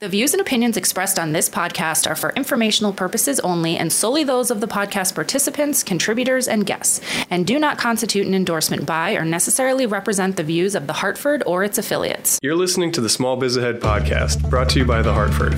The views and opinions expressed on this podcast are for informational purposes only and solely those of the podcast participants, contributors, and guests, and do not constitute an endorsement by or necessarily represent the views of The Hartford or its affiliates. You're listening to the Small Biz Ahead podcast, brought to you by The Hartford.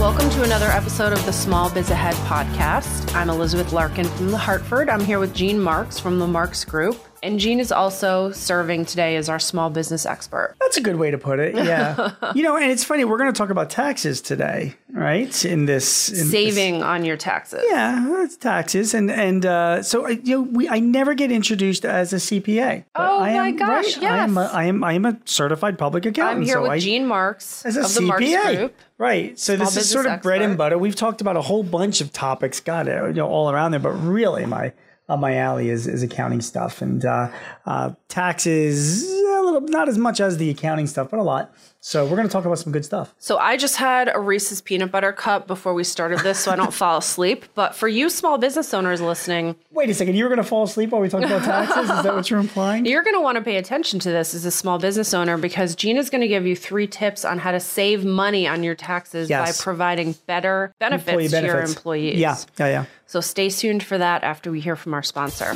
Welcome to another episode of the Small Biz Ahead podcast. I'm Elizabeth Larkin from The Hartford. I'm here with Gene Marks from the Marks Group. And Gene is also serving today as our small business expert. That's a good way to put it. Yeah. you know, and it's funny, we're going to talk about taxes today, right? In this in Saving this, on your taxes. Yeah, it's taxes. And and uh, so, I, you know, we, I never get introduced as a CPA. Oh I my am, gosh, right, yes. I am, a, I, am, I am a certified public accountant. I'm here so with I, Gene Marks as a of the CPA. Marks Group. Right. So Small this is sort of bread and butter. We've talked about a whole bunch of topics, got it, you know, all around there, but really my up my alley is, is accounting stuff. And uh, uh, taxes, little, not as much as the accounting stuff, but a lot. So we're going to talk about some good stuff. So I just had a Reese's peanut butter cup before we started this so I don't fall asleep. But for you small business owners listening, Wait a second, you were going to fall asleep while we talked about taxes? Is that what you're implying? You're going to want to pay attention to this as a small business owner because Gina's going to give you three tips on how to save money on your taxes Yes. by providing better benefits, Employee to your employees. Yeah, yeah, yeah. So stay tuned for that after we hear from our sponsor.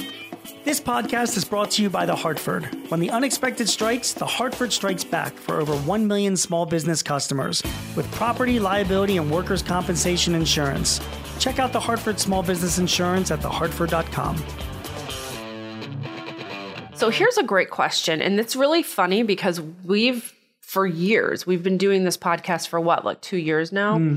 This podcast is brought to you by The Hartford. When the unexpected strikes, The Hartford strikes back for over 1 million small business customers with property, liability, and workers' compensation insurance. Check out The Hartford Small Business Insurance at thehartford.com. So here's a great question. And it's really funny because we've, for years, we've been doing this podcast for what, like two years now? Hmm.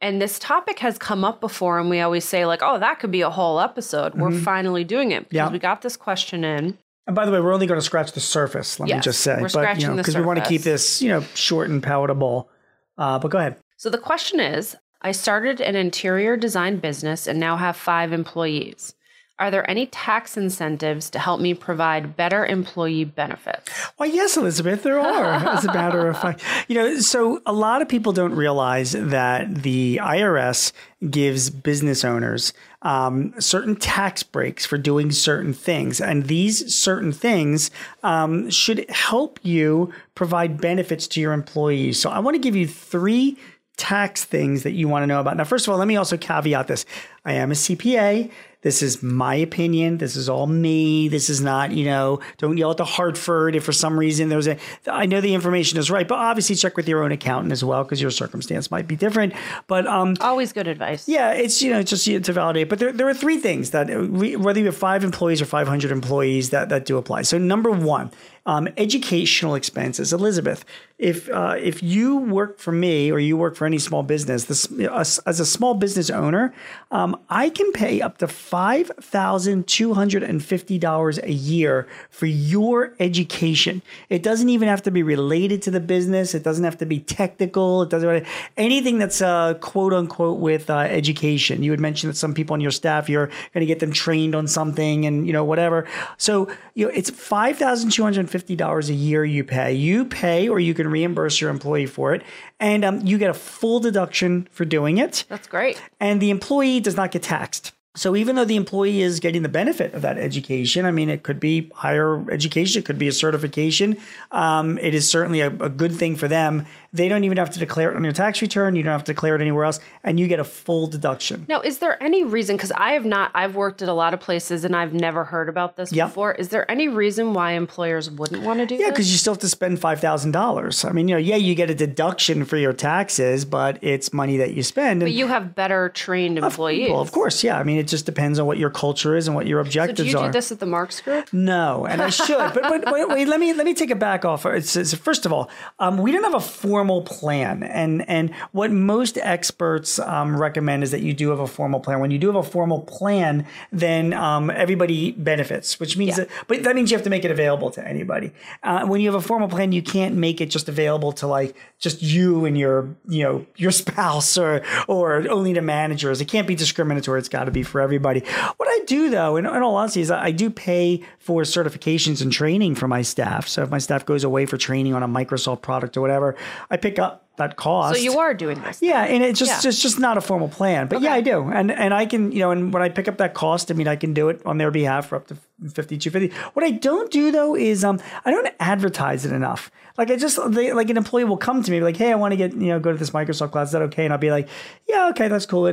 And this topic has come up before, and we always say, like, oh, that could be a whole episode. We're finally doing it because Mm-hmm. Yeah. we got this question in. And by the way, we're only going to scratch the surface, let me just say. we're but, scratching you know, the Because we want to keep this, you know, short and palatable. Uh, but go ahead. So the question is I started an interior design business and now have five employees. Are there any tax incentives to help me provide better employee benefits? Why, yes, Elizabeth, there are, as a matter of fact. You know, so a lot of people don't realize that the IRS gives business owners um, certain tax breaks for doing certain things. And these certain things um, should help you provide benefits to your employees. So I want to give you three tax things that you want to know about. Now, first of all, let me also caveat this I am a CPA. This is my opinion. This is all me. This is not, you know, don't yell at the Hartford if for some reason there's a, I know the information is right, but obviously check with your own accountant as well because your circumstance might be different. But um, Always good advice. yeah, it's you know just to validate. But there, there are three things that we, whether you have five employees or five hundred employees that that do apply. So number one, um, educational expenses. Elizabeth, if uh, if you work for me or you work for any small business, this as, as a small business owner, um, I can pay up to five thousand two hundred and fifty dollars a year for your education. It doesn't even have to be related to the business. It doesn't have to be technical. It doesn't anything that's uh, quote unquote with uh, education. You had mentioned that some people on your staff you're going to get them trained on something and you know whatever. So you know it's five thousand two hundred fifty dollars a year you pay. You pay or you can reimburse your employee for it, and um, you get a full deduction for doing it That's great. and the employee does not get taxed. So even though the employee is getting the benefit of that education, I mean, it could be higher education, it could be a certification. Um, it is certainly a, a good thing for them. They don't even have to declare it on your tax return. You don't have to declare it anywhere else, and you get a full deduction. Now, is there any reason, because I have not, I've worked at a lot of places and I've never heard about this Yep. before. Is there any reason why employers wouldn't want to do that? Yeah, because you still have to spend five thousand dollars. I mean, you know, yeah, you get a deduction for your taxes, but it's money that you spend. But And you have better trained employees. well, of course, yeah. I mean, it just depends on what your culture is and what your So objectives do you are. do this at the Marks Group? No, and I should, but but wait, wait, let me let me take it back off. It's, it's- first of all, um, we don't have a formal plan, and and what most experts um, recommend is that you do have a formal plan. When you do have a formal plan, then um, everybody benefits, which means Yeah. that, but that means you have to make it available to anybody. Uh, when you have a formal plan, you can't make it just available to like just you and your you know your spouse or or only to managers. It can't be discriminatory. It's got to be for everybody. What I do though, in, in all honesty, is I do pay for certifications and training for my staff. So if my staff goes away for training on a Microsoft product or whatever, I pick up that cost. So you are doing this. Yeah, and it's just Yeah. it's just not a formal plan. But yeah, I do. And and I can, you know, and when I pick up that cost, I mean I can do it on their behalf for up to 50 250. What I don't do though is um I don't advertise it enough. Like I just they, like an employee will come to me like, "Hey, I want to get, you know, go to this Microsoft class. Is that okay?" And I'll be like, "Yeah, okay, that's cool."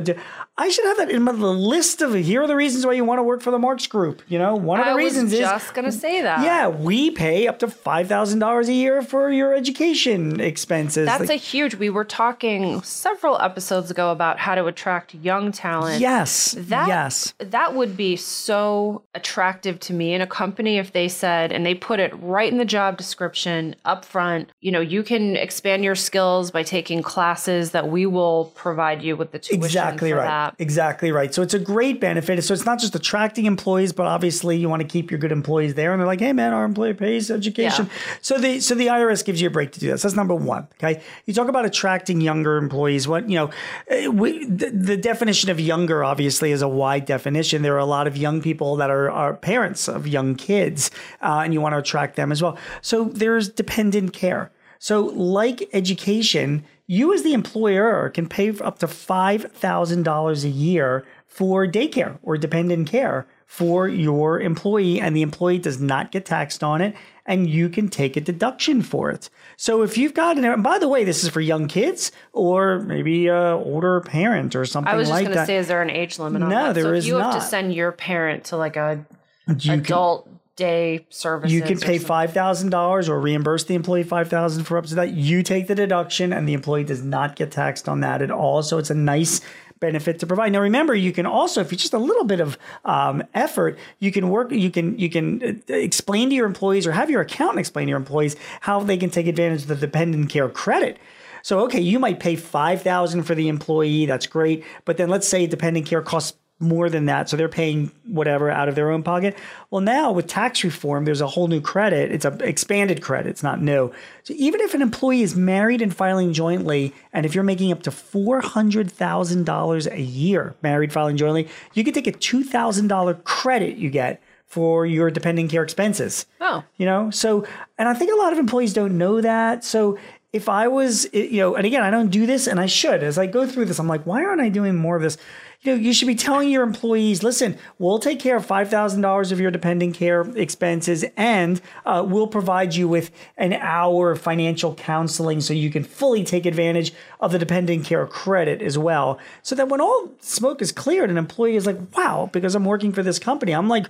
I should have that in my the list of here are the reasons why you want to work for the Marks Group, you know? One of the I reasons was is just gonna say that. yeah, we pay up to $5,000 a year for your education expenses. That's Like- a huge. We were talking several episodes ago about how to attract young talent. Yes. That, yes. That would be so attractive to me in a company if they said, and they put it right in the job description up front, you know, you can expand your skills by taking classes that we will provide you with the tuition Exactly for right. that. Exactly right. So it's a great benefit. So it's not just attracting employees, but obviously you want to keep your good employees there. And they're like, hey man, our employee pays education. So the so the IRS gives you a break to do that. So that's number one. Okay. You talk about attracting younger employees. What you know, eh, we, the, the definition of younger obviously is a wide definition. There are a lot of young people that are, are parents of young kids, uh, and you want to attract them as well. So there's dependent care. So, like education, you as the employer can pay up to $5,000 a year for daycare or dependent care for your employee, and the employee does not get taxed on it, and you can take a deduction for it. So, if you've got, and by the way, this is for young kids or maybe a older parent or something I was just like going to say, is there an age limit on No, that? there so is you have to send your parent to like a you can, adult day services. you can pay five thousand dollars or reimburse the employee five thousand for up to that. You take the deduction, and the employee does not get taxed on that at all. So it's a nice benefit to provide. Now, remember, you can also, if you just a little bit of um, effort, you can work. You can you can uh, explain to your employees or have your accountant explain to your employees how they can take advantage of the dependent care credit. So, okay, you might pay five thousand for the employee. That's great, but then let's say dependent care costs more than that. So they're paying whatever out of their own pocket. Well, now with tax reform, there's a whole new credit. It's an expanded credit. It's not new. So even if an employee is married and filing jointly, and if you're making up to $400,000 a year married filing jointly, you can take a $2,000 credit you get for your dependent care expenses. Oh. You know, so, and I think a lot of employees don't know that. So if I was, you know, and again, I don't do this and I should. As I go through this, I'm like, why aren't I doing more of this? You know, you should be telling your employees, listen, we'll take care of $5,000 of your dependent care expenses and uh, we'll provide you with an hour of financial counseling so you can fully take advantage of the dependent care credit as well. So that when all smoke is cleared, an employee is like, wow, because I'm working for this company, I'm like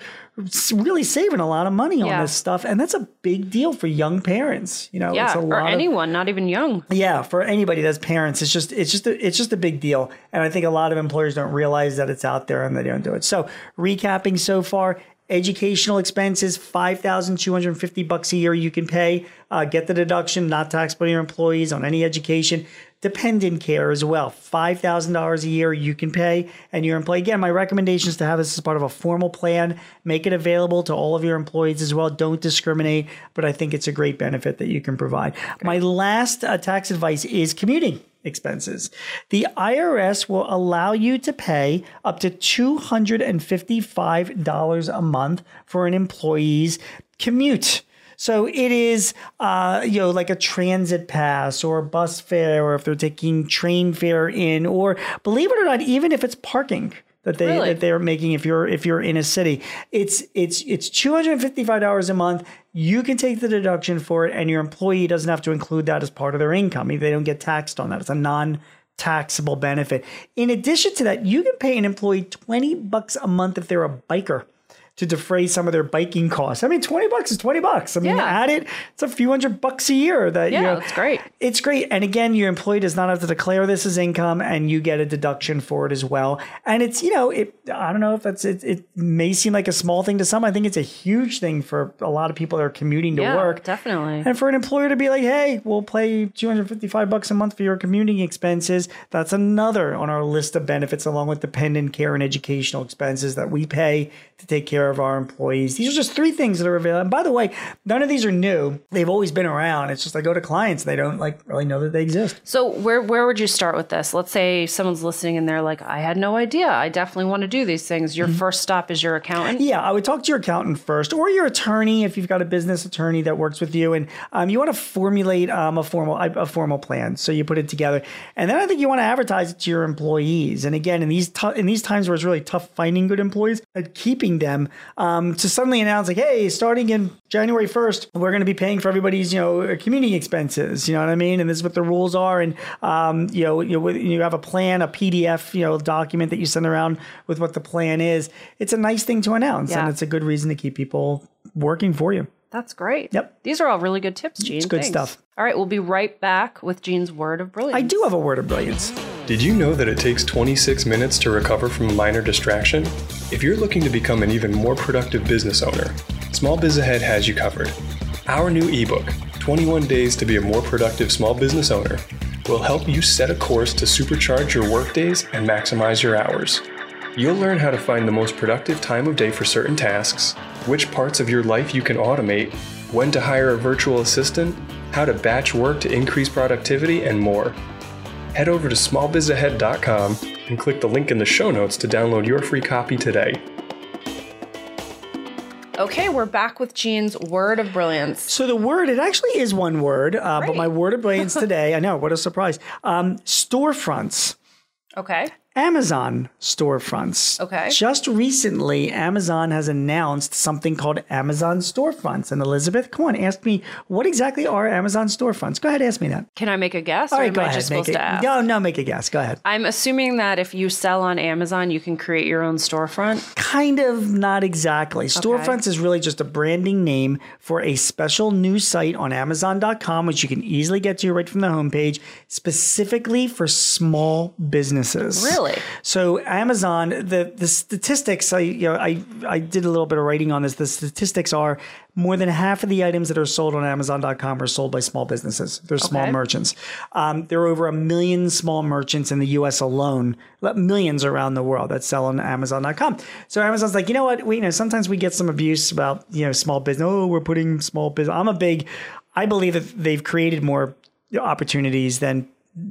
really saving a lot of money on Yeah. this stuff. And that's a big deal for young parents. You know, Yeah, it's a or lot of, anyone, not even young. yeah, for anybody that's parents, it's just it's just a, it's just a big deal, and I think a lot of employers don't realize that it's out there and they don't do it. So, recapping so far, educational expenses five thousand two hundred fifty bucks a year you can pay. Uh, get the deduction, not taxed by your employees on any education. Dependent care as well, five thousand dollars a year you can pay, and your employee. Again, my recommendation is to have this as part of a formal plan. Make it available to all of your employees as well. Don't discriminate, but I think it's a great benefit that you can provide. My last uh, tax advice is commuting expenses. The IRS will allow you to pay up to $255 a month for an employee's commute. So it is, uh, you know, like a transit pass or a bus fare, or if they're taking train fare in, or believe it or not, even if it's parking that they Really? that they're making if you're if you're in a city, it's it's it's two hundred and fifty five dollars a month. You can take the deduction for it, and your employee doesn't have to include that as part of their income. They don't get taxed on that. It's a non taxable benefit. In addition to that, you can pay an employee 20 bucks a month if they're a biker to defray some of their biking costs. I mean, 20 bucks is 20 bucks. I mean, Yeah. add it, it's a few hundred bucks a year that Yeah, you know, it's great. It's great. And again, your employee does not have to declare this as income and you get a deduction for it as well. And it's, you know, it I don't know if that's it, it may seem like a small thing to some. I think it's a huge thing for a lot of people that are commuting to Yeah, work. definitely. And for an employer to be like, hey, we'll pay 255 bucks a month for your commuting expenses, that's another on our list of benefits along with dependent care and educational expenses that we pay to take care care of our employees. These are just three things that are available. And by the way, none of these are new. They've always been around. It's just I go to clients, they don't like really know that they exist. So where where would you start with this? Let's say someone's listening and they're like, I had no idea. I definitely want to do these things. Your first stop is your accountant. Yeah, I would talk to your accountant first, or your attorney if you've got a business attorney that works with you, and um, you want to formulate um, a formal a formal plan. So you put it together, and then I think you want to advertise it to your employees. And again, in these tou- in these times where it's really tough finding good employees and keeping them, um, to suddenly announce like, hey, starting in January first, we're going to be paying for everybody's you know community expenses. You know what I mean? And this is what the rules are, and um, you know you, you have a plan, a PDF you know document that you send around with what the plan is. It's a nice thing to announce, Yeah. and it's a good reason to keep people working for you. That's great. Yep. These are all really good tips, Gene. It's good Thanks. stuff. All right, we'll be right back with Gene's word of brilliance. I do have a word of brilliance. Did you know that it takes 26 minutes to recover from a minor distraction? If you're looking to become an even more productive business owner, Small Biz Ahead has you covered. Our new ebook, 21 Days to Be a More Productive Small Business Owner, will help you set a course to supercharge your workdays and maximize your hours. You'll learn how to find the most productive time of day for certain tasks, which parts of your life you can automate, when to hire a virtual assistant, how to batch work to increase productivity, and more. Head over to smallbizahead.com and click the link in the show notes to download your free copy today. Okay, we're back with Gene's word of brilliance. So the word, it actually is one word, uh, but my word of brilliance today, I know, what a surprise. Um, storefronts. Okay. Amazon storefronts. Okay. Just recently, Amazon has announced something called Amazon storefronts. And Elizabeth, come on, ask me what exactly are Amazon storefronts? Go ahead, ask me that. Can I make a guess? All right, or am go I ahead. just Make supposed it. to ask? No, no, make a guess. Go ahead. I'm assuming that if you sell on Amazon, you can create your own storefront. Kind of not exactly. Storefronts is really just a branding name for a special new site on Amazon.com, which you can easily get to right from the homepage, specifically for small businesses. Really? So Amazon, the the statistics, I you know, I I did a little bit of writing on this. The statistics are more than half of the items that are sold on Amazon.com are sold by small businesses. They're small Okay. merchants. Um, there are over a million small merchants in the U.S. alone, millions around the world that sell on Amazon.com. So Amazon's like, you know what? We you know sometimes we get some abuse about you know small business. Oh, we're putting small business. I'm a big. I believe that they've created more opportunities than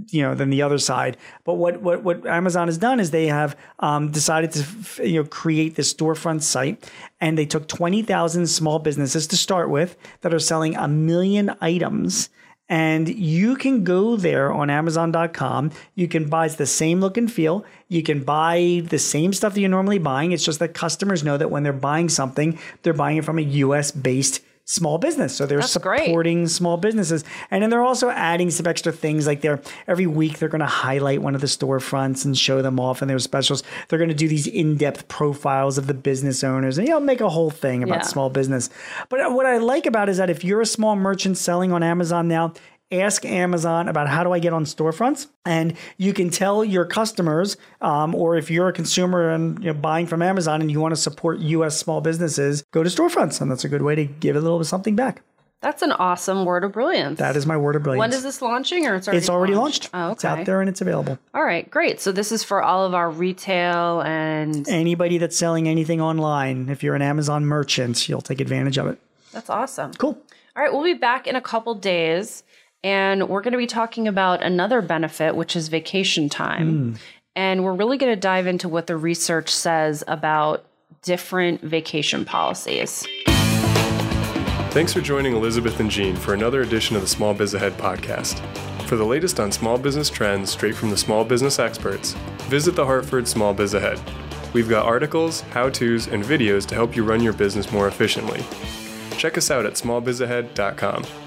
you know than the other side. But what what what Amazon has done is they have um, decided to you know create this storefront site, and they took twenty thousand small businesses to start with that are selling a million items. And you can go there on Amazon.com. You can buy it's the same look and feel. You can buy the same stuff that you're normally buying. It's just that customers know that when they're buying something, they're buying it from a US based small business. So they're That's supporting supporting small businesses. And then they're also adding some extra things like they're every week they're going to highlight one of the storefronts and show them off and their specials. They're going to do these in-depth profiles of the business owners and you know make a whole thing about Yeah. small business. But uh, what I like about it is that if you're a small merchant selling on Amazon now, ask Amazon about how do I get on storefronts, and you can tell your customers, um, or if you're a consumer and you know, buying from Amazon and you want to support U.S. small businesses, go to storefronts, and that's a good way to give a little bit something back. That's an awesome word of brilliance. That is my word of brilliance. When is this launching, or it's already It's already launched. Oh, okay. It's out there and it's available. All right, great. So this is for all of our retail and Anybody that's selling anything online, if you're an Amazon merchant, you'll take advantage of it. that's awesome. Cool. All right, we'll be back in a couple days and we're going to be talking about another benefit, which is vacation time. Hmm. And we're really going to dive into what the research says about different vacation policies. Thanks for joining Elizabeth and Gene for another edition of the Small Biz Ahead podcast. For the latest on small business trends straight from the small business experts, visit the Hartford Small Biz Ahead. We've got articles, how to's, and videos to help you run your business more efficiently. Check us out at smallbizahead.com.